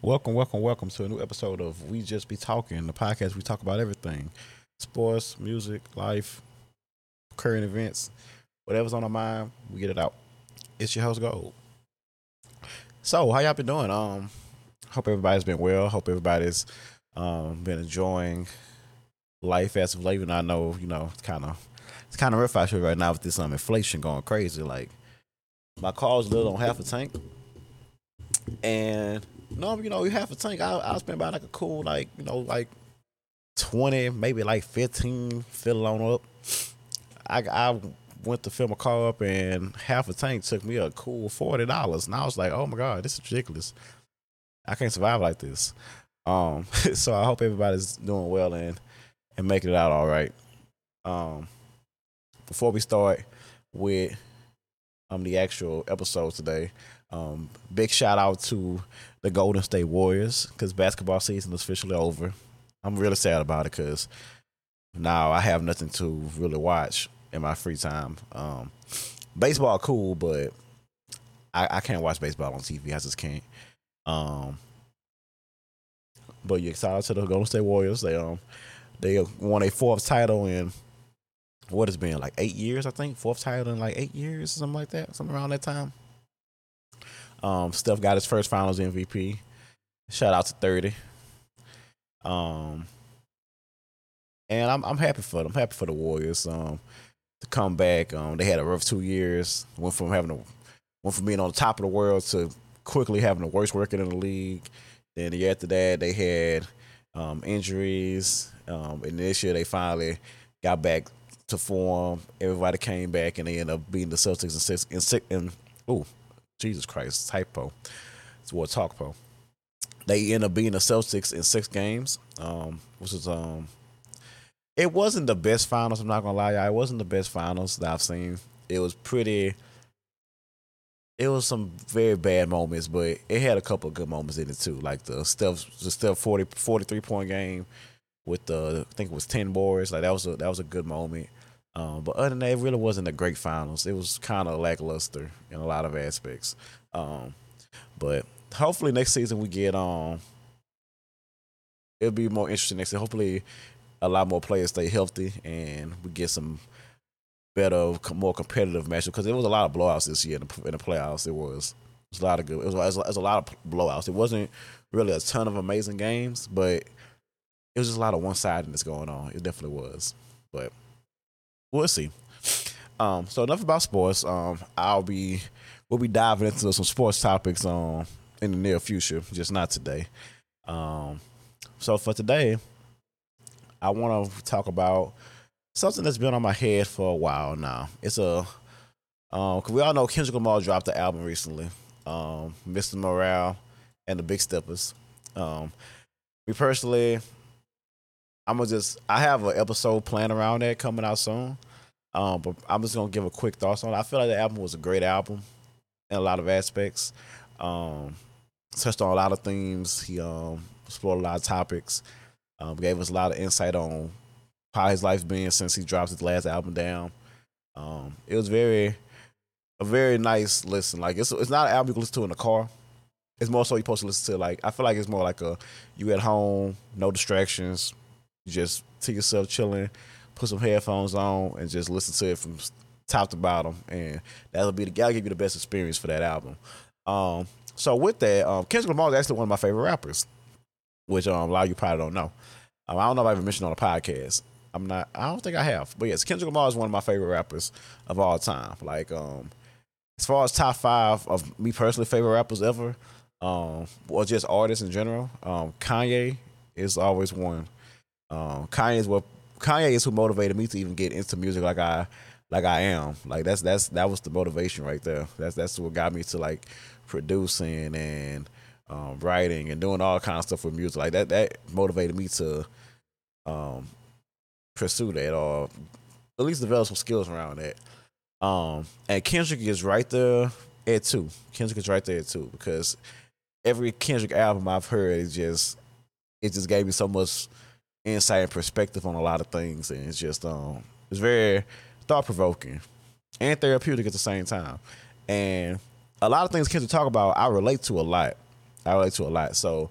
Welcome, welcome, welcome to a new episode of We Just Be Talking, the podcast we talk about everything sports, music, life, current events, whatever's on our mind, we get it out. It's your host Gold. So, how y'all been doing? Um, hope everybody's been well. Hope everybody's um been enjoying life as of late. Even I know, you know, it's kind of it's kind of rough out here right now with this um inflation going crazy. Like my car's little on half a tank, and no, you know, you half a tank. I I spend about like a cool like you know like twenty, maybe like fifteen, fill it on up. I I went to fill my car up, and half a tank took me a cool forty dollars, and I was like, oh my god, this is ridiculous. I can't survive like this. Um, so I hope everybody's doing well and and making it out all right. Um, before we start with um the actual episode today, um, big shout out to the Golden State Warriors because basketball season is officially over. I'm really sad about it because now I have nothing to really watch in my free time. Um, baseball cool, but I, I can't watch baseball on TV. I just can't. Um, but you excited to the Golden State Warriors? They um they won a fourth title in what has been like eight years, I think. Fourth title in like eight years, something like that, something around that time. Um, Steph got his first Finals MVP. Shout out to thirty. Um, and I'm I'm happy for them. I'm happy for the Warriors. Um, to come back. Um, they had a rough two years. Went from having a went from being on the top of the world to quickly having the worst record in the league. Then the year after that, they had um, injuries. Um, and this year, they finally got back to form. Everybody came back, and they ended up beating the Celtics in six. In six, and oh, Jesus Christ, typo. It's what talk po. They end up being the Celtics in six games, um, which is um, it wasn't the best finals. I'm not gonna lie, it wasn't the best finals that I've seen. It was pretty. It was some very bad moments, but it had a couple of good moments in it too. Like the Steph, the Steph 40, 43 point game with the I think it was ten boards. Like that was a that was a good moment. Um, but other than that, it really wasn't a great finals. It was kind of lackluster in a lot of aspects. Um, but hopefully next season we get. Um, it'll be more interesting next season. Hopefully a lot more players stay healthy and we get some better, more competitive matches because there was a lot of blowouts this year in the, in the playoffs. It was. It was a lot of good. It was, it was, it was a lot of blowouts. It wasn't really a ton of amazing games, but it was just a lot of one sidedness going on. It definitely was. But we'll see. Um, so enough about sports. Um, I'll be we'll be diving into some sports topics um in the near future, just not today. Um, so for today, I want to talk about something that's been on my head for a while now. It's a um, cause we all know Kendrick Lamar dropped the album recently, um, Mr. Morale and the Big Steppers. Um, me personally, I'm gonna just I have an episode planned around that coming out soon. Um, but I'm just gonna give a quick thoughts on it. I feel like the album was a great album in a lot of aspects. Um, touched on a lot of themes. He um explored a lot of topics. Um, gave us a lot of insight on how his life's been since he dropped his last album down. Um, it was very a very nice listen. Like it's it's not an album you can listen to in the car. It's more so you're supposed to listen to like I feel like it's more like a you at home, no distractions, just to yourself chilling, put some headphones on and just listen to it from top to bottom, and that'll be the that'll give you the best experience for that album. Um, so with that, um, Kendrick Lamar is actually one of my favorite rappers which um, a lot of you probably don't know. Um, I don't know if I ever mentioned on a podcast. I'm not. I don't think I have. But yes, Kendrick Lamar is one of my favorite rappers of all time. Like, um, as far as top five of me personally favorite rappers ever, um, or just artists in general, um, Kanye is always one. Um, Kanye is what Kanye is who motivated me to even get into music like I like I am. Like that's that's that was the motivation right there. That's that's what got me to like producing and um, writing and doing all kinds of stuff with music. Like that that motivated me to um, pursue that or at least develop some skills around that. Um, and Kendrick is right there at two. Kendrick is right there at two because every Kendrick album I've heard is just it just gave me so much insight and perspective on a lot of things, and it's just um it's very thought provoking and therapeutic at the same time. And a lot of things Kendrick talk about, I relate to a lot. I relate to a lot. So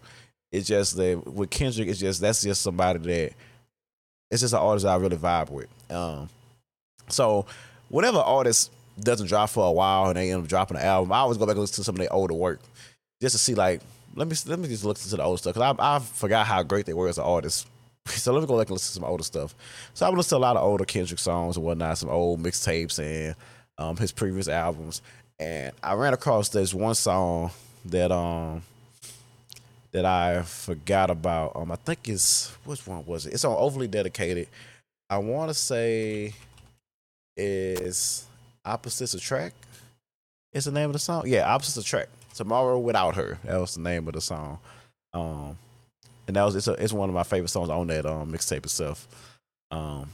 it's just that with Kendrick, it's just that's just somebody that it's just an artist I really vibe with. Um, so whenever artist doesn't drop for a while and they end up dropping an album, I always go back and listen to some of their older work just to see like let me let me just look into the old stuff because I I forgot how great they were as an artist. So let me go back and listen to some older stuff. So I've listened to a lot of older Kendrick songs and whatnot, some old mixtapes and um, his previous albums. And I ran across this one song that um that I forgot about. Um, I think it's which one was it? It's on overly dedicated. I want to say is opposites attract. Is the name of the song? Yeah, opposites attract. Tomorrow without her. That was the name of the song. Um, and that was it's a, it's one of my favorite songs on that um mixtape itself. Um,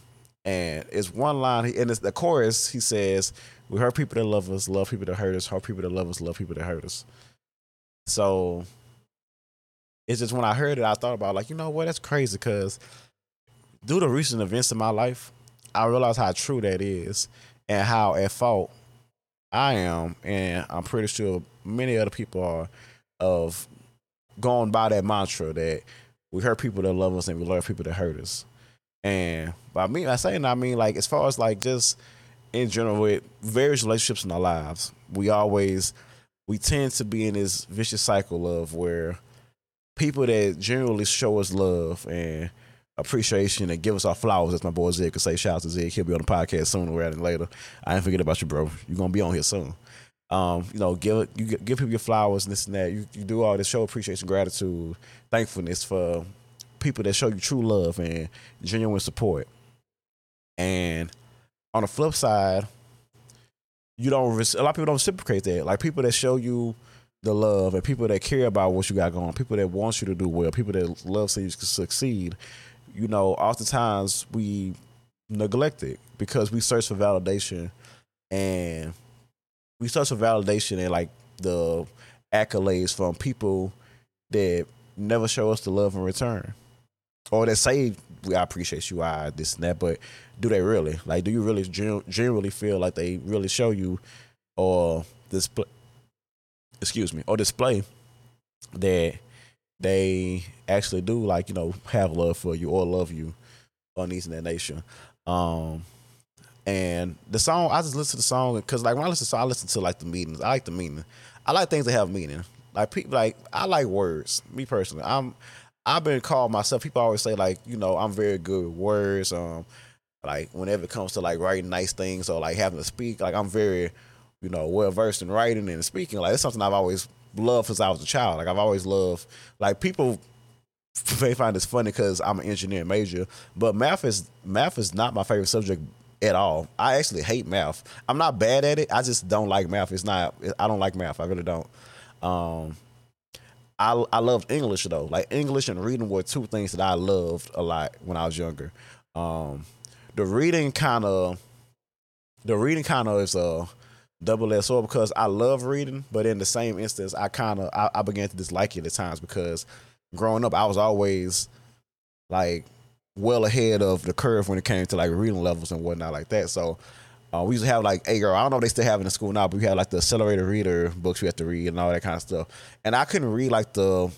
and it's one line in the chorus. He says, "We hurt people that love us, love people that hurt us, hurt people that love us, love people that hurt us." So it's just when I heard it, I thought about like, you know what, that's crazy because due to recent events in my life, I realized how true that is and how at fault I am, and I'm pretty sure many other people are of going by that mantra that we hurt people that love us and we love people that hurt us. And by me, I saying I mean like as far as like just in general with various relationships in our lives, we always we tend to be in this vicious cycle of where people that generally show us love and appreciation and give us our flowers, as my boy Zig could say. Shout out to Zig. He'll be on the podcast sooner rather than later. I ain't forget about you, bro. You're gonna be on here soon. Um, you know, give you give people your flowers and this and that. You, you do all this show appreciation, gratitude, thankfulness for people that show you true love and genuine support. And on the flip side, you don't. A lot of people don't reciprocate that. Like people that show you the love and people that care about what you got going, people that want you to do well, people that love so you can succeed. You know, oftentimes we neglect it because we search for validation and we search for validation and like the accolades from people that never show us the love in return. Or that say we I appreciate you, I this and that, but do they really? Like, do you really generally feel like they really show you or display? Excuse me, or display that they actually do like you know have love for you or love you on these in that nation. Um, and the song, I just listen to the song because like when I listen to song, I listen to like the meanings. I like the meaning. I like things that have meaning. Like people, like I like words. Me personally, I'm. I've been called myself. People always say like, you know, I'm very good with words. Um, like whenever it comes to like writing nice things or like having to speak, like I'm very, you know, well versed in writing and speaking. Like it's something I've always loved since I was a child. Like I've always loved. Like people may find this funny because I'm an engineering major, but math is math is not my favorite subject at all. I actually hate math. I'm not bad at it. I just don't like math. It's not. I don't like math. I really don't. Um, I I loved English though. Like English and reading were two things that I loved a lot when I was younger. Um, the reading kind of, the reading kind of is a double edged sword because I love reading, but in the same instance, I kind of I, I began to dislike it at times because growing up, I was always like well ahead of the curve when it came to like reading levels and whatnot like that. So uh, we used to have like a girl. I don't know if they still have it in the school now, but we had like the accelerated reader books we had to read and all that kind of stuff. And I couldn't read like the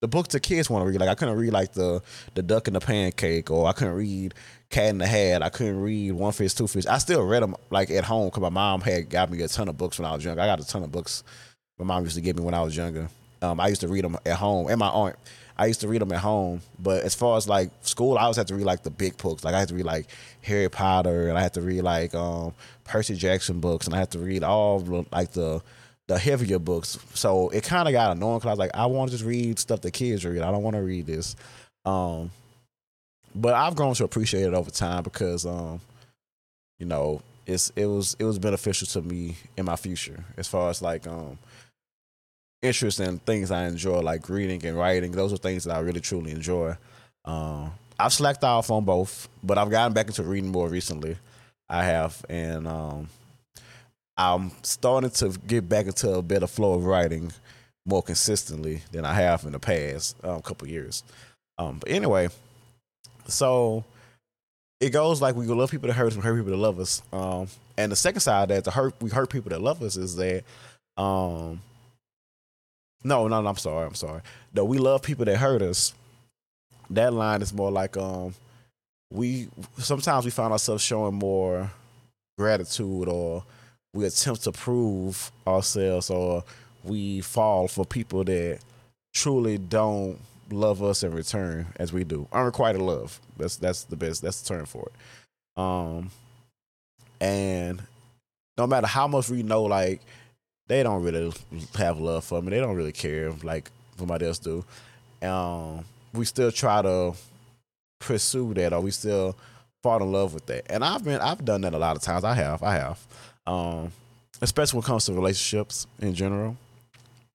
the books the kids want to read. Like I couldn't read like the the duck and the pancake, or I couldn't read Cat in the Hat. I couldn't read One Fish, Two Fish. I still read them like at home because my mom had got me a ton of books when I was younger. I got a ton of books my mom used to give me when I was younger. Um, I used to read them at home, and my aunt. I used to read them at home, but as far as like school, I always had to read like the big books. Like I had to read like Harry Potter, and I had to read like um, Percy Jackson books, and I had to read all like the the heavier books. So it kind of got annoying because I was like, I want to just read stuff that kids read. I don't want to read this. Um, but I've grown to appreciate it over time because, um, you know, it's it was it was beneficial to me in my future as far as like um interest in things I enjoy, like reading and writing. Those are things that I really truly enjoy. Um, I've slacked off on both, but I've gotten back into reading more recently. I have, and um, I'm starting to get back into a better flow of writing more consistently than I have in the past um, couple years. Um, but anyway, so it goes like we love people that hurt us, we hurt people that love us. Um, and the second side of that the hurt we hurt people that love us is that um, no, no, no, I'm sorry, I'm sorry. No, we love people that hurt us. That line is more like um, we sometimes we find ourselves showing more gratitude or we attempt to prove ourselves or we fall for people that truly don't love us in return as we do. Unrequited love. That's that's the best. That's the term for it. Um, and no matter how much we know, like they don't really have love for me. They don't really care like somebody else do. Um, we still try to pursue that, or we still fall in love with that. And I've been I've done that a lot of times. I have. I have. Um, especially when it comes to relationships in general.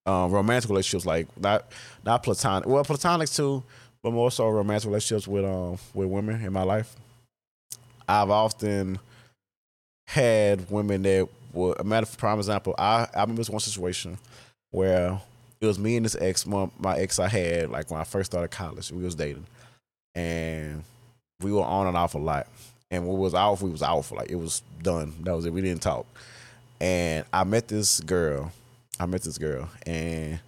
Um, romantic relationships, like not not platonic. Well, platonic too, but more so romantic relationships with um with women in my life. I've often had women that were a matter of prime example. I I remember this one situation where it was me and this ex, my, my ex I had like when I first started college. We was dating, and we were on and off a lot. And when we was off, we was off. Like it was done. That was it. We didn't talk. And I met this girl. I met this girl, and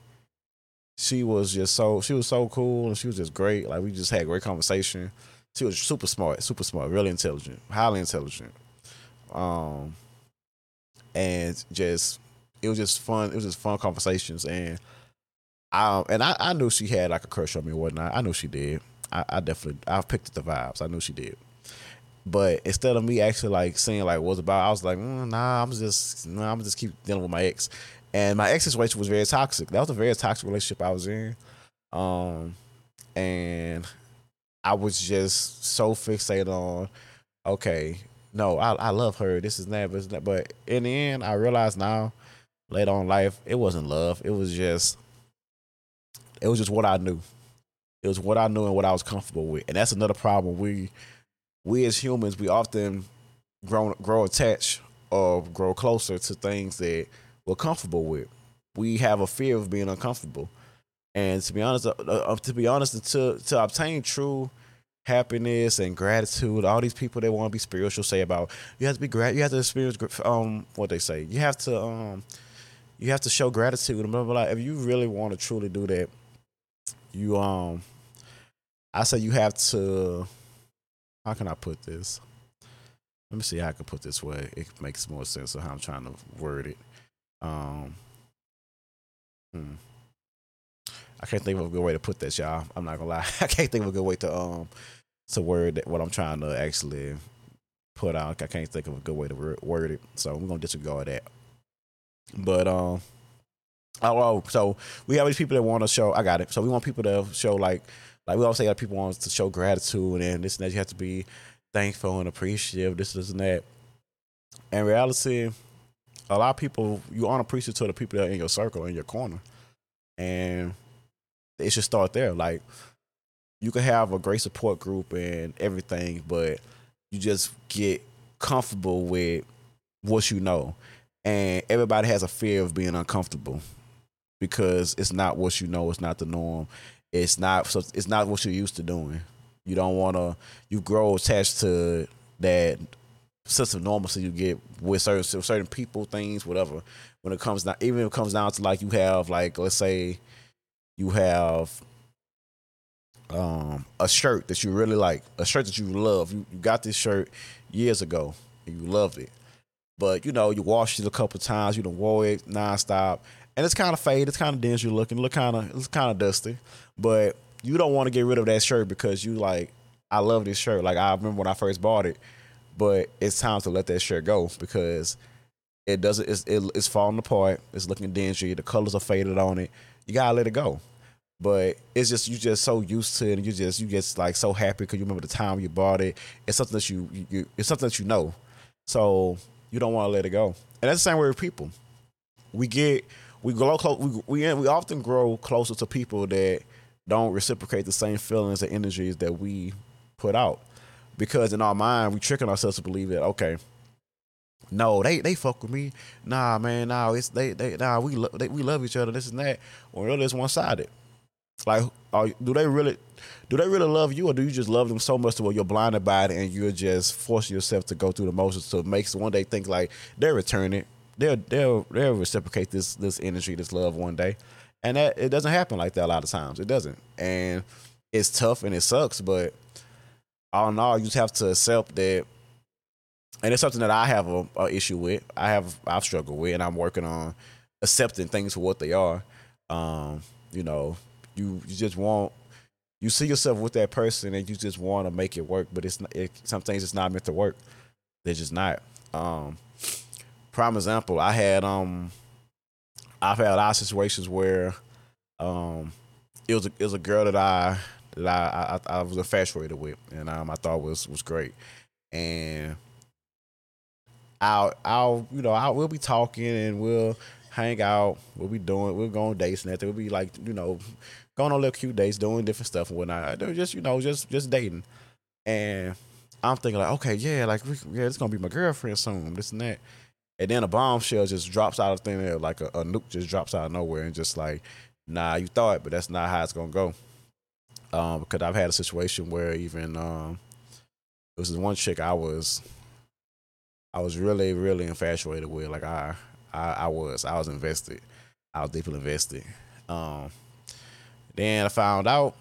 she was just so she was so cool, and she was just great. Like we just had great conversation. She was super smart, super smart, really intelligent, highly intelligent. Um, and just it was just fun. It was just fun conversations, and I and I, I knew she had like a crush on me and whatnot. I knew she did. I, I definitely I picked up the vibes. I knew she did. But instead of me actually like seeing like what's about, I was like, mm, nah, I'm just nah, I'm just keep dealing with my ex. And my ex situation was very toxic. That was a very toxic relationship I was in. Um, and I was just so fixated on, okay, no, I, I love her. This is but, but in the end, I realized now, later on life, it wasn't love. It was just, it was just what I knew. It was what I knew and what I was comfortable with. And that's another problem. We we as humans, we often grow grow attached or grow closer to things that we're comfortable with. We have a fear of being uncomfortable, and to be honest, uh, uh, to be honest, to to obtain true happiness and gratitude, all these people that want to be spiritual say about you have to be grat, you have to experience um what they say, you have to um you have to show gratitude and blah blah. blah. If you really want to truly do that, you um, I say you have to how can I put this? Let me see how I can put this way. It makes more sense of how I'm trying to word it. Um, hmm. I can't think of a good way to put this, y'all. I'm not gonna lie. I can't think of a good way to um to word what I'm trying to actually put out. I can't think of a good way to word it, so I'm gonna disregard that. But um, oh, oh so we have these people that want to show. I got it. So we want people to show like like we always say that people want to show gratitude and this and that. You have to be thankful and appreciative, this, this, and that. In reality, a lot of people you aren't appreciative to the people that are in your circle, in your corner. And it should start there. Like you can have a great support group and everything, but you just get comfortable with what you know. And everybody has a fear of being uncomfortable because it's not what you know, it's not the norm it's not it's not what you're used to doing. You don't want to. You grow attached to that sense of normalcy you get with certain certain people, things, whatever. When it comes down, even if it comes down to like you have like let's say you have um a shirt that you really like, a shirt that you love. You, you got this shirt years ago and you loved it, but you know you washed it a couple times. You don't wore it nonstop, and it's kind of faded. It's kind of dingy looking. Look kind of it's kind of dusty. But you don't want to get rid of that shirt because you like, I love this shirt. Like I remember when I first bought it, but it's time to let that shirt go because it doesn't. It's it, it's falling apart. It's looking dingy. The colors are faded on it. You gotta let it go. But it's just you just so used to it, and you just you just like so happy because you remember the time you bought it. It's something that you, you, it's something that you know, so you don't want to let it go. And that's the same way with people. We get we grow close. We we we often grow closer to people that don't reciprocate the same feelings and energies that we put out. Because in our mind, we tricking ourselves to believe that okay, no, they they fuck with me. Nah, man, nah, it's they they nah, we we love each other. This and that. Or really, it's one sided. Like, are, do they really do they really love you, or do you just love them so much to where you're blinded by it and you're just forcing yourself to go through the motions to make one day think like they're returning, they'll they'll they'll reciprocate this this energy, this love one day, and that it doesn't happen like that a lot of times. It doesn't, and it's tough and it sucks. But all in all, you just have to accept that, and it's something that I have a, a issue with. I have I've struggled with, and I'm working on accepting things for what they are. Um, you know, you you just want you see yourself with that person and you just want to make it work, but it's not, it, some things it's not meant to work. They're just not. Um, prime example, I had um, I've had of situations where um, it was a, it was a girl that I that I I, I was infatuated with, and um, I thought was was great, and I'll I'll you know I we'll be talking and we'll hang out, we'll be doing we'll go on dates and that we'll be like you know going on little cute dates, doing different stuff and whatnot. They're just you know just just dating, and I'm thinking like, okay, yeah, like yeah, it's gonna be my girlfriend soon, this and that. And then a bombshell just drops out of thin air, like a, a nuke just drops out of nowhere, and just like, nah, you thought, but that's not how it's gonna go. Um, because I've had a situation where even um, it was this one chick I was, I was really, really infatuated with. Like I, I, I was, I was invested, I was deeply invested. Um, then I found out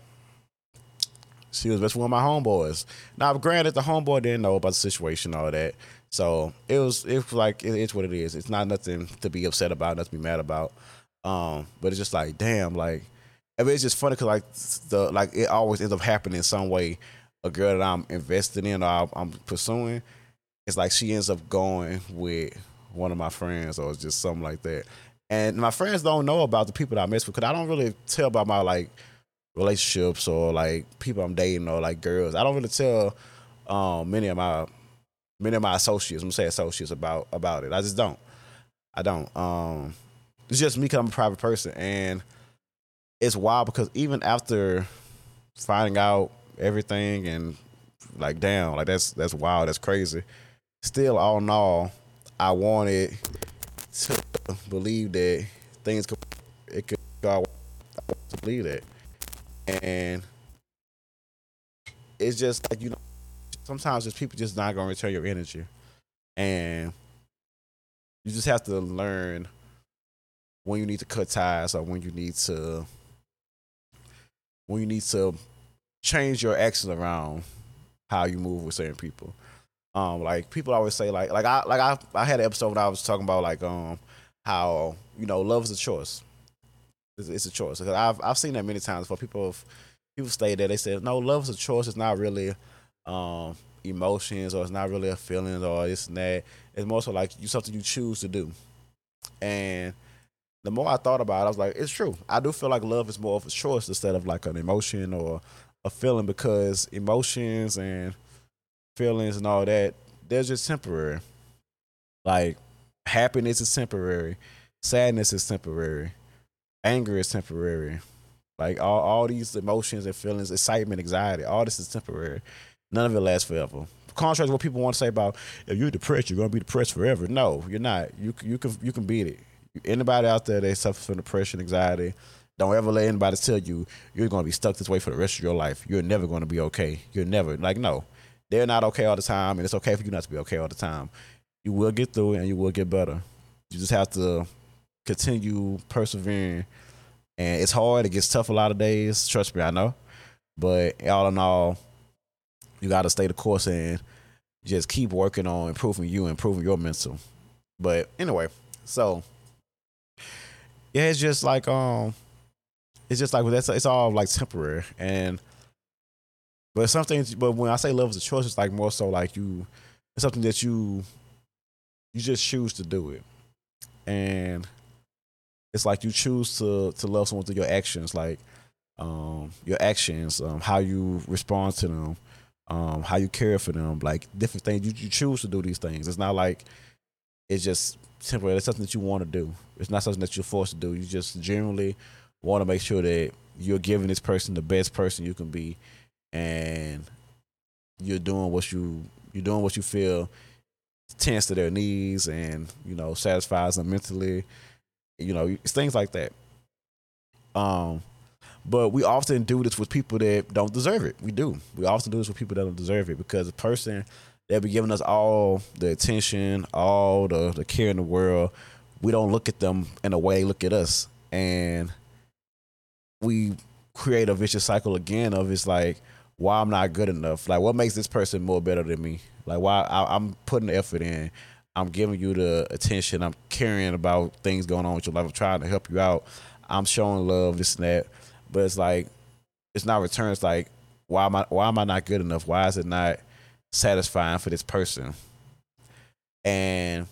she was with one of my homeboys. Now, granted, the homeboy didn't know about the situation, all that. So it was, it was like it, it's what it is. It's not nothing to be upset about, nothing to be mad about. Um, but it's just like, damn, like, I mean, it's just funny because like the like it always ends up happening in some way. A girl that I'm invested in or I'm pursuing, it's like she ends up going with one of my friends or just something like that. And my friends don't know about the people that I mess with because I don't really tell about my like relationships or like people I'm dating or like girls. I don't really tell um, many of my many of my associates, I'm gonna say associates about about it. I just don't. I don't. Um, it's just me because I'm a private person, and it's wild because even after finding out everything and like damn, like that's that's wild, that's crazy. Still, all in all, I wanted to believe that things could it could go. To believe that. And it's just like you know sometimes just people just not gonna return your energy. And you just have to learn when you need to cut ties or when you need to when you need to change your actions around how you move with certain people um like people always say like like i like i, I had an episode when i was talking about like um how you know love is a choice it's, it's a choice. because I've I've seen that many times for people. have, People stay there. They say no, love is a choice. It's not really um, emotions or it's not really a feeling or this and that. It's more so like you something you choose to do. And the more I thought about it, I was like, it's true. I do feel like love is more of a choice instead of like an emotion or a feeling because emotions and feelings and all that, they're just temporary. Like happiness is temporary, sadness is temporary anger is temporary. Like all, all these emotions and feelings, excitement, anxiety, all this is temporary. None of it lasts forever. Contrary to what people want to say about if you're depressed, you're gonna be depressed forever. No, you're not. You you can you can beat it. Anybody out there that suffers from depression, anxiety, don't ever let anybody tell you you're gonna be stuck this way for the rest of your life. You're never gonna be okay. You're never like no. They're not okay all the time, and it's okay for you not to be okay all the time. You will get through it and you will get better. You just have to continue persevering. And it's hard. It gets tough a lot of days. Trust me, I know. But all in all, you got to stay the course and just keep working on improving you, improving your mental. But anyway, so yeah, it's just like um, it's just like that's it's all like temporary and. But something, but when I say love is a choice, it's like more so like you, it's something that you, you just choose to do it, and it's like you choose to to love someone through your actions, like um, your actions, um, how you respond to them, um, how you care for them, like different things. You, you choose to do these things. It's not like it's just temporary. It's something that you want to do. It's not something that you're forced to do. You just generally want to make sure that you're giving this person the best person you can be, and you're doing what you you're doing what you feel tends to their needs and you know satisfies them mentally you know, things like that. Um, but we often do this with people that don't deserve it. We do. We often do this with people that don't deserve it because the person that be giving us all the attention, all the, the care in the world, we don't look at them in a way they look at us. And we create a vicious cycle again of it's like why I'm not good enough. Like what makes this person more better than me? Like why I, I'm putting the effort in. I'm giving you the attention. I'm caring about things going on with your life. I'm trying to help you out. I'm showing love, this and that. But it's like it's not returns. Like why am I why am I not good enough? Why is it not satisfying for this person? And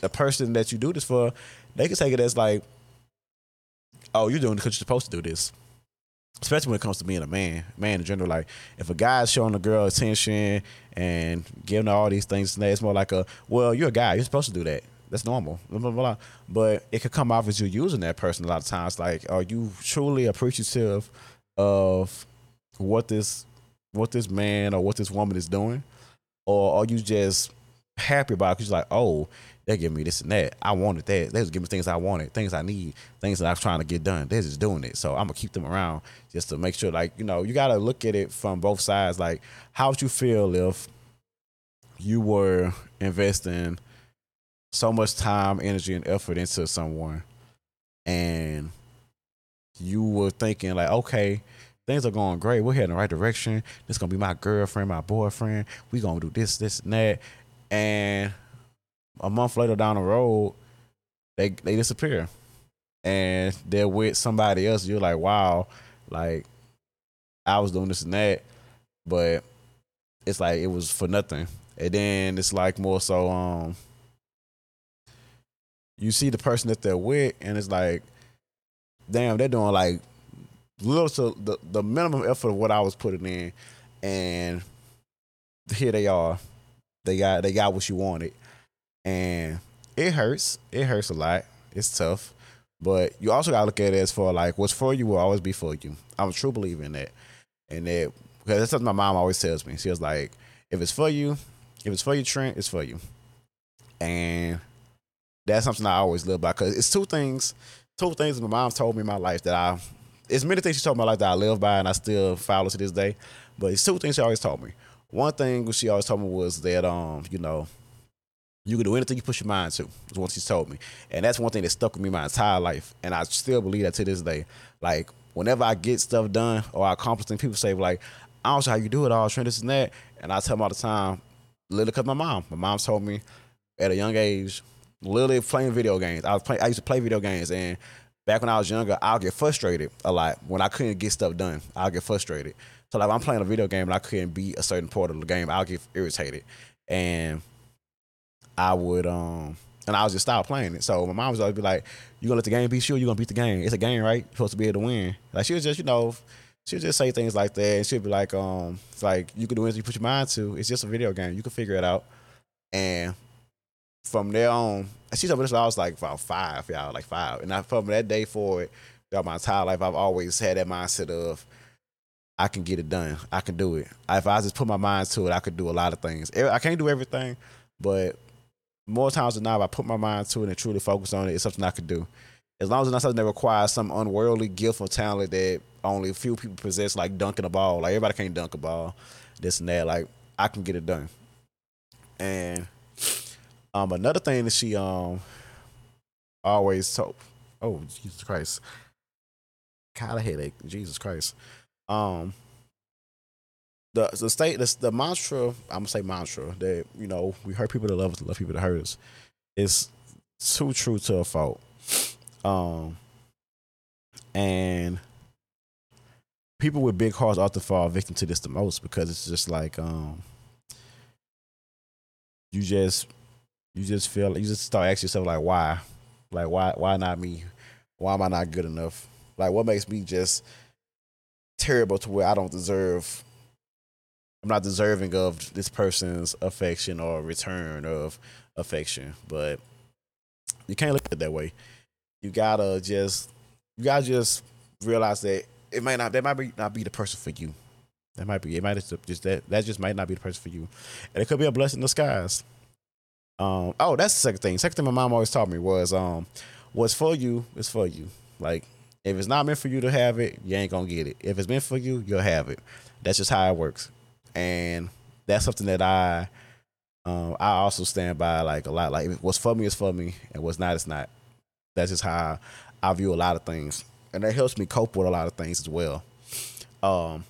the person that you do this for, they can take it as like, oh, you're doing it because you're supposed to do this especially when it comes to being a man, man in general. Like if a guy's showing a girl attention and giving her all these things, it's more like a well, you're a guy, you're supposed to do that. That's normal. Blah, blah, blah. But it could come off as you're using that person a lot of times. Like, are you truly appreciative of what this what this man or what this woman is doing? Or are you just happy about it because you're like, oh, they give me this and that. I wanted that. They just give me things I wanted, things I need, things that I was trying to get done. They're just doing it. So I'm gonna keep them around just to make sure, like, you know, you gotta look at it from both sides. Like, how would you feel if you were investing so much time, energy, and effort into someone and you were thinking like, okay, things are going great. We're heading the right direction. This is gonna be my girlfriend, my boyfriend. We gonna do this, this, and that. And a month later down the road, they they disappear, and they're with somebody else. You're like, wow, like I was doing this and that, but it's like it was for nothing. And then it's like more so, um, you see the person that they're with, and it's like, damn, they're doing like little to the, the minimum effort of what I was putting in, and here they are. They got they got what you wanted and it hurts. It hurts a lot. It's tough, but you also gotta look at it as for like what's for you will always be for you. I'm a true believer in that, and that because that's something my mom always tells me. She was like, if it's for you, if it's for you, Trent, it's for you, and that's something I always live by because it's two things. Two things my mom told me in my life that I, it's many things she told me in my life that I live by and I still follow to this day. But it's two things she always told me. One thing she always told me was that um, you know, you can do anything you put your mind to, is what she's told me. And that's one thing that stuck with me my entire life. And I still believe that to this day. Like, whenever I get stuff done or I accomplish things, people say, like, I don't know how you do it all, Trent, this and that. And I tell them all the time, literally because my mom. My mom told me at a young age, literally playing video games. I was I used to play video games and back when I was younger, I'll get frustrated a lot when I couldn't get stuff done. I'll get frustrated. So like I'm playing a video game and I couldn't beat a certain part of the game, I'll get irritated. And I would um and I was just stop playing it. So my mom was always be like, "You gonna let the game be sure you gonna beat the game? It's a game, right? You're supposed to be able to win." Like she was just, you know, she would just say things like that, and she'd be like, "Um, it's like you can do anything you put your mind to. It's just a video game. You can figure it out." And from there on, she told me this I was like about five, y'all, like five. And I, from that day forward, throughout my entire life, I've always had that mindset of I can get it done. I can do it. If I just put my mind to it, I could do a lot of things. I can't do everything, but more times than not, if I put my mind to it and truly focus on it, it's something I could do. As long as it's not something that requires some unworldly gift or talent that only a few people possess, like dunking a ball. Like everybody can't dunk a ball, this and that. Like I can get it done. And um, another thing that she um always told, oh Jesus Christ, kind of headache, Jesus Christ. Um, the the state the, the mantra I'm gonna say mantra that you know we hurt people that love us, love people that hurt us is too true to a fault. Um, and people with big hearts often fall victim to this the most because it's just like um, you just you just feel you just start asking yourself like why, like why why not me? Why am I not good enough? Like what makes me just terrible to where I don't deserve I'm not deserving of this person's affection or return of affection. But you can't look at it that way. You gotta just you gotta just realize that it might not that might be not be the person for you. That might be it might just, that that just might not be the person for you. And it could be a blessing in disguise. Um oh that's the second thing. Second thing my mom always taught me was um what's for you is for you. Like if it's not meant for you to have it, you ain't gonna get it. If it's meant for you, you'll have it. That's just how it works and that's something that I um, I also stand by like a lot. Like what's for me is for me, and what's not is not. That's just how I, view a lot of things. and that helps me cope with a lot of things as well. Um,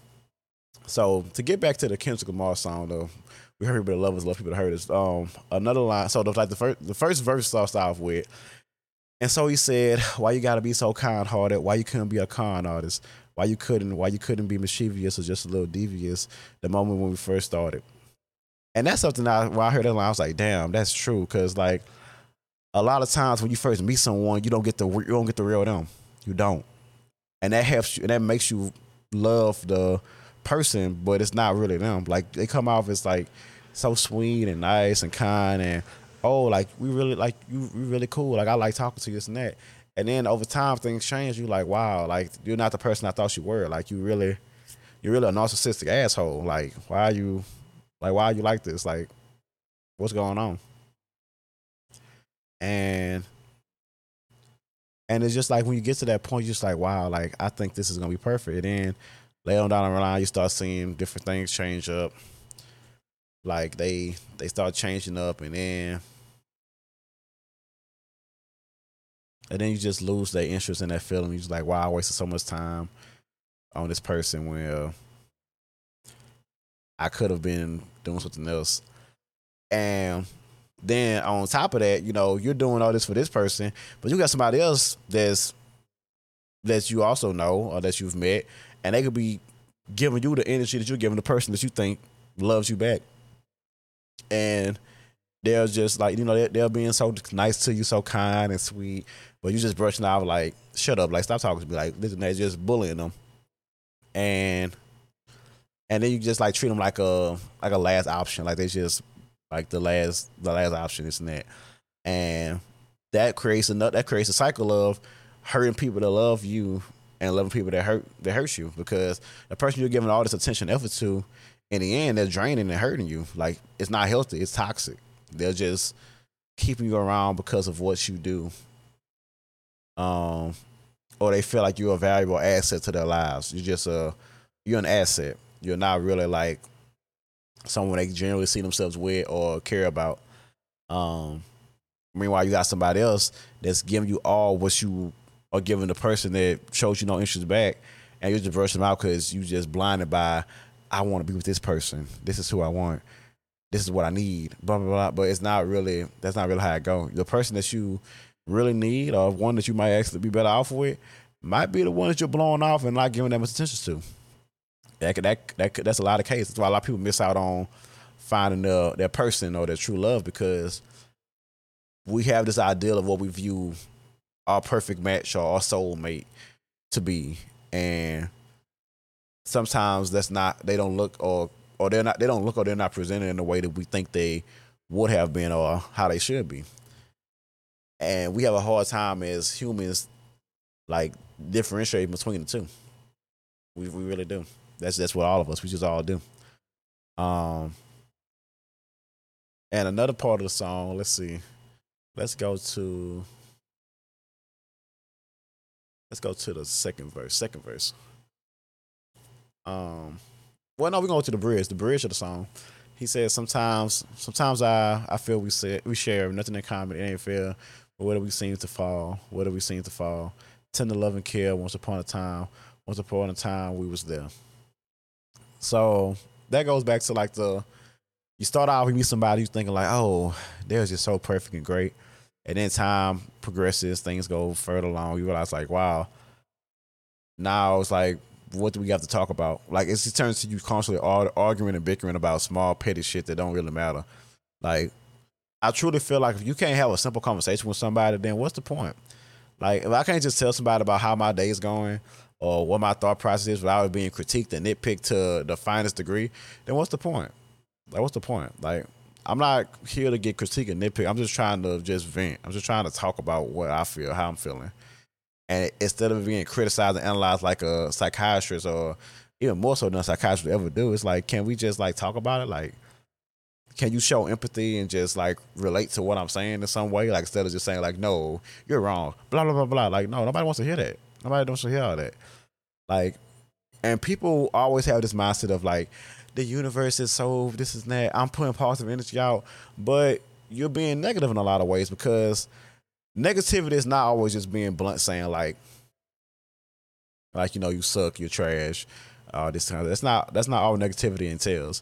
so to get back to the Kendrick Lamar song though, we heard people love us, love people that hurt us. Um, another line. So the, like the first, the first verse starts off with, and so he said, "Why you gotta be so kind hearted? Why you couldn't be a con artist? Why you couldn't? Why you couldn't be mischievous or just a little devious? The moment when we first started." And that's something I when I heard that line, I was like, "Damn, that's true." Because like a lot of times when you first meet someone, you don't get the you don't get the real them. You don't, and that helps you, and that makes you love the person, but it's not really them. Like they come off as like so sweet and nice and kind and oh, like we really like you we really cool. Like I like talking to you, this and that. And then over time things change. You like, wow, like you're not the person I thought you were. Like you really you're really a narcissistic asshole. Like why are you like why are you like this? Like what's going on? And and it's just like when you get to that point, you're just like, wow, like I think this is gonna be perfect. And then later on down the line, you start seeing different things change up. Like they they start changing up, and then and then you just lose that interest in that feeling. You're just like, wow, I wasted so much time on this person when uh, I could have been doing something else. And then on top of that, you know, you're doing all this for this person, but you got somebody else that's that you also know or that you've met, and they could be giving you the energy that you're giving the person that you think loves you back. And they're just like, you know, they're, they're being so nice to you, so kind and sweet, but you just brushing off like, shut up, like stop talking to me, like this and that, just bullying them. And and then you just like treat them like a like a last option, like they just like the last the last option, this and that, and that creates another that creates a cycle of hurting people that love you and loving people that hurt that hurt you because the person you're giving all this attention effort to, in the end, they're draining and hurting you. Like it's not healthy. It's toxic. They're just keeping you around because of what you do. Um, or they feel like you're a valuable asset to their lives. You're just a you're an asset. You're not really like someone they generally see themselves with or care about. Um, meanwhile, you got somebody else that's giving you all what you are giving the person that shows you no interest back, and you just brush them out because you just blinded by, I want to be with this person. This is who I want. This is what I need. Blah blah blah. But it's not really. That's not really how it goes. The person that you really need, or one that you might actually be better off with, might be the one that you're blowing off and not giving that much attention to that could, that that could, that's a lot of cases. That's why a lot of people miss out on finding their their person or their true love because we have this ideal of what we view our perfect match or our soulmate to be, and sometimes that's not. They don't look or or they're not. They don't look or they're not presented in the way that we think they would have been or how they should be. And we have a hard time as humans, like differentiating between the two. We we really do. That's that's what all of us we just all do. Um, and another part of the song. Let's see. Let's go to. Let's go to the second verse. Second verse. Um, well, no, we're going to the bridge. The bridge of the song. He says, "Sometimes, sometimes I, I feel we say we share nothing in common. It ain't fair. Where do we seem to fall? Where do we seem to fall? Tender love and care. Once upon a time, once upon a time, we was there." So that goes back to like the you start out, you meet somebody who's thinking like, oh, they're just so perfect and great. And then time progresses, things go further along. You realize like, wow. Now it's like, what do we have to talk about? Like it turns to you constantly arguing and bickering about small petty shit that don't really matter. Like I truly feel like if you can't have a simple conversation with somebody, then what's the point? Like if I can't just tell somebody about how my day is going or what my thought process is without being critiqued and nitpicked to the finest degree, then what's the point? Like, what's the point? Like, I'm not here to get critiqued and nitpicked. I'm just trying to just vent. I'm just trying to talk about what I feel, how I'm feeling. And instead of being criticized and analyzed like a psychiatrist or even more so than a psychiatrist would ever do, it's like, can we just like talk about it? Like, can you show empathy and just like relate to what I'm saying in some way? Like instead of just saying like, no, you're wrong, blah blah blah blah. Like, no, nobody wants to hear that. Nobody wants to hear all that. Like, and people always have this mindset of like, the universe is so this is that. I'm putting positive energy out, but you're being negative in a lot of ways because negativity is not always just being blunt saying like, like you know you suck, you're trash, uh, this kind of that's not that's not all negativity entails.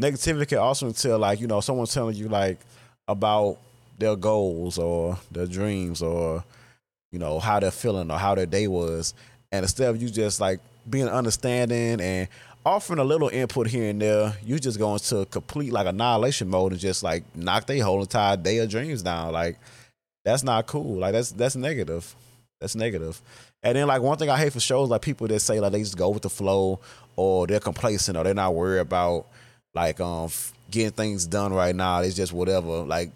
Negativity can also entail like you know someone telling you like about their goals or their dreams or you know how they're feeling or how their day was, and instead of you just like being understanding and offering a little input here and there, you just go into complete like annihilation mode and just like knock their whole entire day of dreams down. Like that's not cool. Like that's that's negative. That's negative. And then like one thing I hate for shows like people that say like they just go with the flow or they're complacent or they're not worried about like um getting things done right now. It's just whatever. Like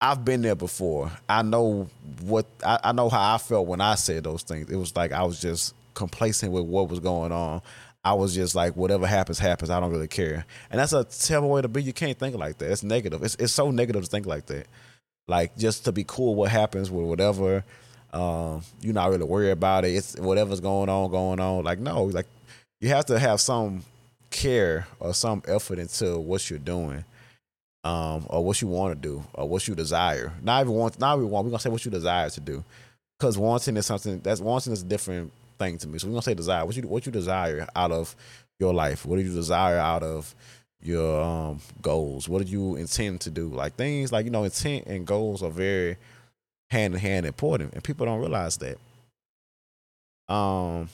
I've been there before. I know what I, I know how I felt when I said those things. It was like I was just complacent with what was going on. I was just like, whatever happens, happens. I don't really care. And that's a terrible way to be. You can't think like that. It's negative. It's it's so negative to think like that. Like just to be cool, what happens with whatever. Um, you're not really worried about it. It's whatever's going on, going on. Like no, like you have to have some care or some effort into what you're doing, um, or what you want to do, or what you desire. Not even want, not even want. We're gonna say what you desire to do, because wanting is something that's wanting is a different thing to me. So we're gonna say desire. What you what you desire out of your life? What do you desire out of your um, goals? What do you intend to do? Like things like you know, intent and goals are very hand in hand important, and people don't realize that. Um,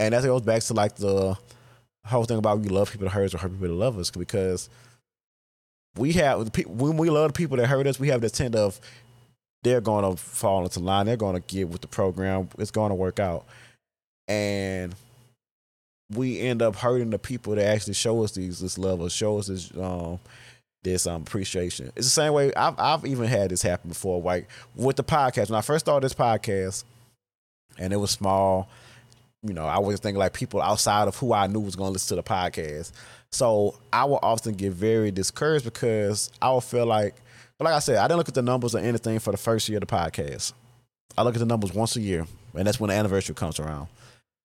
and that goes back to like the whole thing about we love people that hurt us or hurt people that love us because we have when we love the people that hurt us, we have the intent of they're going to fall into line. They're going to get with the program. It's going to work out, and we end up hurting the people that actually show us these this love or show us this um this um appreciation. It's the same way I've I've even had this happen before. Like with the podcast, when I first started this podcast, and it was small, you know, I was thinking like people outside of who I knew was going to listen to the podcast. So I would often get very discouraged because I would feel like, like I said, I didn't look at the numbers or anything for the first year of the podcast. I look at the numbers once a year, and that's when the anniversary comes around.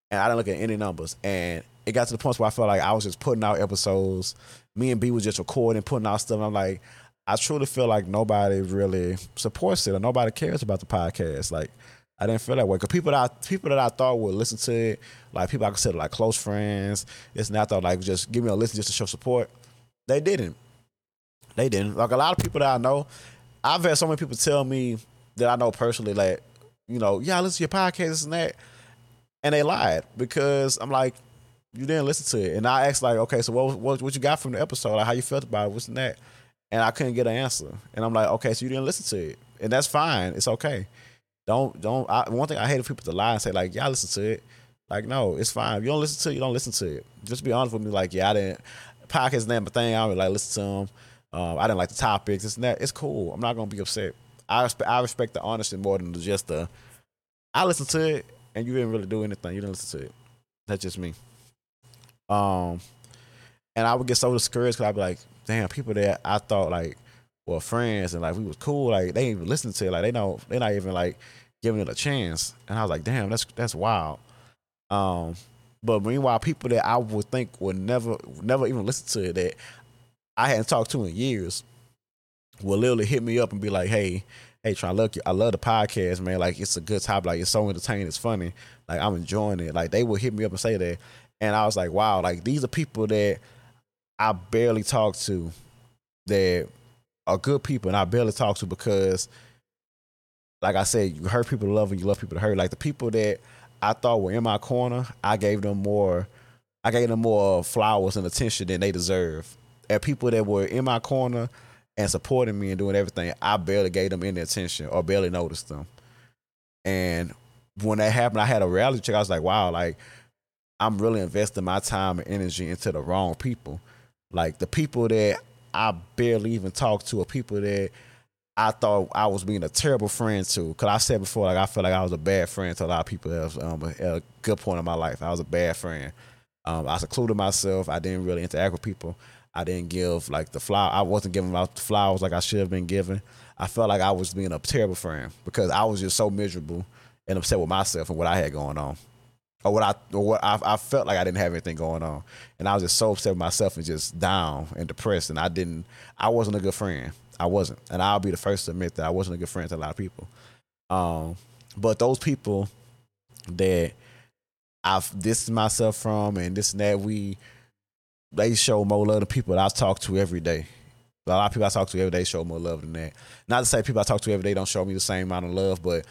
And I didn't look at any numbers, and it got to the point where I felt like I was just putting out episodes. Me and B was just recording, putting out stuff. I'm like, I truly feel like nobody really supports it or nobody cares about the podcast. Like, I didn't feel that way because people that I, people that I thought would listen to it, like people I consider like close friends, it's not thought like just give me a listen just to show support. They didn't. They didn't. Like a lot of people that I know, I've had so many people tell me that I know personally, like, you know, yeah, I listen to your podcast and that, and they lied because I'm like, you didn't listen to it. And I asked like, okay, so what what, what you got from the episode? Like how you felt about it? What's that? And I couldn't get an answer. And I'm like, okay, so you didn't listen to it, and that's fine. It's okay. Don't don't. I, one thing I hate if people to lie and say like, I listen to it. Like, no, it's fine. If you don't listen to it, you don't listen to it. Just be honest with me. Like, yeah, I didn't. Podcast name a thing. I don't really like listen to them. Um, I didn't like the topics. It's that. It's cool. I'm not gonna be upset. I respect. I respect the honesty more than just the. I listen to it, and you didn't really do anything. You didn't listen to it. That's just me. Um, and I would get so discouraged because I'd be like, damn, people that I thought like were friends and like we was cool, like they even listen to it, like they know they're not even like giving it a chance. And I was like, damn, that's that's wild. Um, but meanwhile, people that I would think would never never even listen to it that I hadn't talked to in years will literally hit me up and be like, hey, hey, try look, I love the podcast, man. Like it's a good topic, like it's so entertaining, it's funny. Like I'm enjoying it. Like they would hit me up and say that. And I was like, wow, like these are people that I barely talk to that are good people and I barely talk to because like I said, you hurt people to love and you love people to hurt. Like the people that I thought were in my corner, I gave them more I gave them more flowers and attention than they deserve. And people that were in my corner and supporting me and doing everything, I barely gave them any attention or barely noticed them. And when that happened, I had a reality check. I was like, wow, like I'm really investing my time and energy into the wrong people. Like the people that I barely even talk to, or people that I thought I was being a terrible friend to. Cause I said before, like I felt like I was a bad friend to a lot of people. Um, at a good point in my life. I was a bad friend. Um, I secluded myself. I didn't really interact with people. I didn't give like the flower. I wasn't giving out the flowers like I should have been given. I felt like I was being a terrible friend because I was just so miserable and upset with myself and what I had going on or what I or what I, I, felt like I didn't have anything going on, and I was just so upset with myself and just down and depressed, and I didn't, I wasn't a good friend. I wasn't, and I'll be the first to admit that I wasn't a good friend to a lot of people. Um, but those people that I've distanced myself from and this and that. We they show more love to people that I talk to every day. A lot of people I talk to every day show more love than that. Not to say people I talk to every day don't show me the same amount of love, but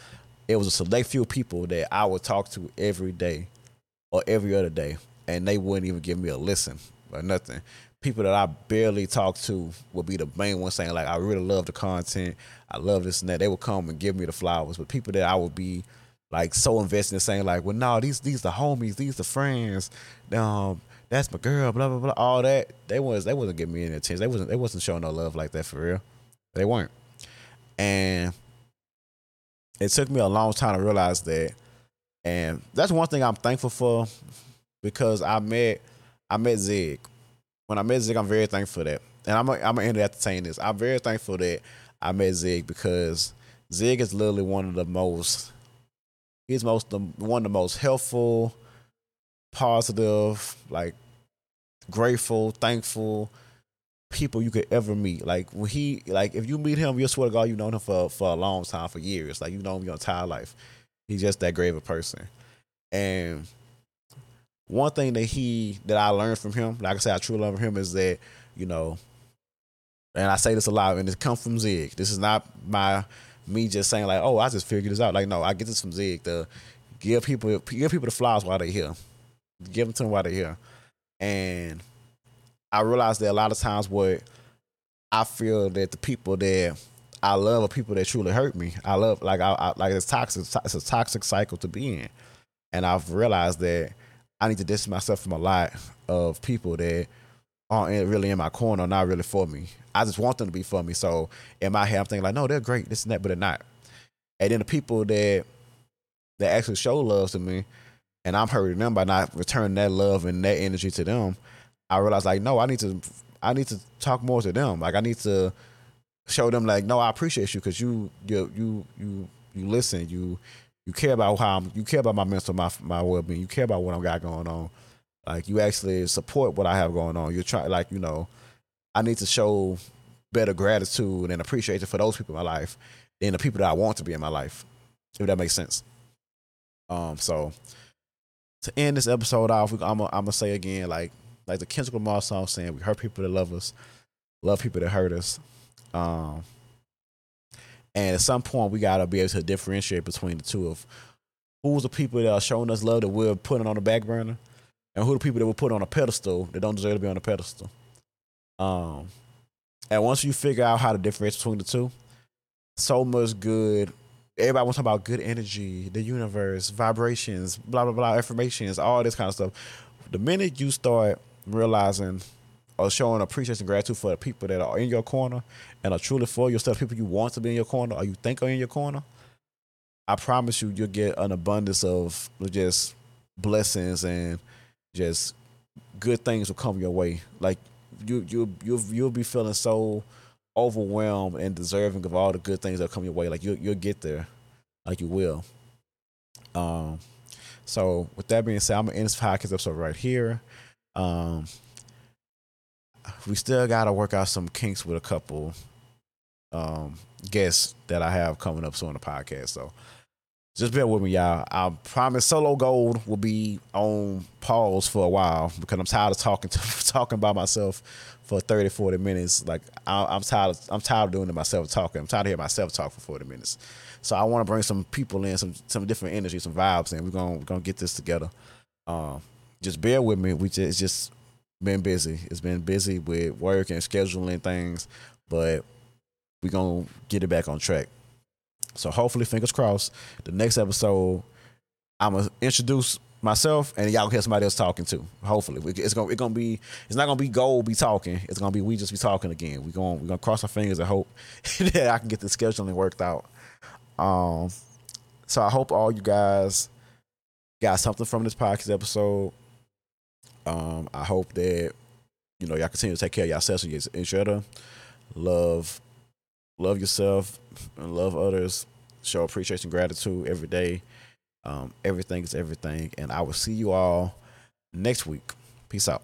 it was a select few people that I would talk to every day or every other day, and they wouldn't even give me a listen or nothing. People that I barely talk to would be the main ones saying like, "I really love the content, I love this and that." They would come and give me the flowers, but people that I would be like so invested in saying like, "Well, no, these these the homies, these the friends, um, that's my girl, blah blah blah, all that." They was they wasn't giving me any attention. They wasn't they wasn't showing no love like that for real. They weren't, and it took me a long time to realize that. And that's one thing I'm thankful for because I met I met Zig. When I met Zig, I'm very thankful for that. And I'm I'm gonna end it saying this. I'm very thankful that I met Zig because Zig is literally one of the most he's most the one of the most helpful, positive, like grateful, thankful people you could ever meet. Like when he like if you meet him, you swear to God you know him for for a long time, for years. Like you know him your entire life. He's just that great of a person. And one thing that he that I learned from him, like I said, I truly love him is that, you know, and I say this a lot, and it comes from Zig. This is not my me just saying like, oh, I just figured this out. Like, no, I get this from Zig to give people give people the flowers while they're here, give them to them while they're here, and I realize that a lot of times what I feel that the people that I love are people that truly hurt me. I love like I, I like it's toxic. It's a toxic cycle to be in, and I've realized that I need to distance myself from a lot of people that aren't really in my corner, not really for me. I just want them to be for me. So in my head, I'm thinking like, no, they're great, this and that, but they're not. And then the people that that actually show love to me, and I'm hurting them by not returning that love and that energy to them. I realized like, no, I need to, I need to talk more to them. Like I need to show them like, no, I appreciate you because you, you, you, you, you listen, you, you care about how I'm, you care about my mental, my my well being. You care about what I got going on. Like you actually support what I have going on. You're trying, like you know, I need to show better gratitude and appreciation for those people in my life than the people that I want to be in my life. If that makes sense. Um, so to end this episode off, I'm gonna say again, like like the Kendrick Lamar song saying, we hurt people that love us, love people that hurt us. Um, and at some point, we gotta be able to differentiate between the two of who's the people that are showing us love that we're putting on the back burner, and who the people that we're putting on a pedestal that don't deserve to be on a pedestal. Um, and once you figure out how to differentiate between the two, so much good. Everybody wants to talk about good energy, the universe, vibrations, blah blah blah, affirmations, all this kind of stuff. The minute you start realizing or showing appreciation and gratitude for the people that are in your corner and are truly for yourself, people you want to be in your corner or you think are in your corner, I promise you, you'll get an abundance of just blessings and just good things will come your way. Like you, you, you'll you'll be feeling so overwhelmed and deserving of all the good things that come your way. Like you, you'll get there, like you will. Um, so with that being said, I'm gonna end this podcast episode right here. Um, we still got to work out some kinks with a couple um, guests that I have coming up soon on the podcast. So just bear with me, y'all. I promise Solo Gold will be on pause for a while because I'm tired of talking to talking by myself for 30, 40 minutes. Like I, am tired. Of, I'm tired of doing it myself talking. I'm tired of hearing myself talk for 40 minutes. So I want to bring some people in, some some different energy, some vibes, and we're gonna we're gonna get this together. Um, just bear with me. We just it's just been busy. It's been busy with work and scheduling things, but we're gonna get it back on track. So hopefully, fingers crossed, the next episode I'm gonna introduce myself and y'all hear somebody else talking too. Hopefully, it's gonna it's gonna be it's not gonna be gold be talking. It's gonna be we just be talking again. We're gonna we're gonna cross our fingers and hope that I can get the scheduling worked out. Um, so I hope all you guys got something from this podcast episode. Um, I hope that you know y'all continue to take care of yourselves and each other. Love, love yourself and love others. Show appreciation, and gratitude every day. Um, everything is everything, and I will see you all next week. Peace out.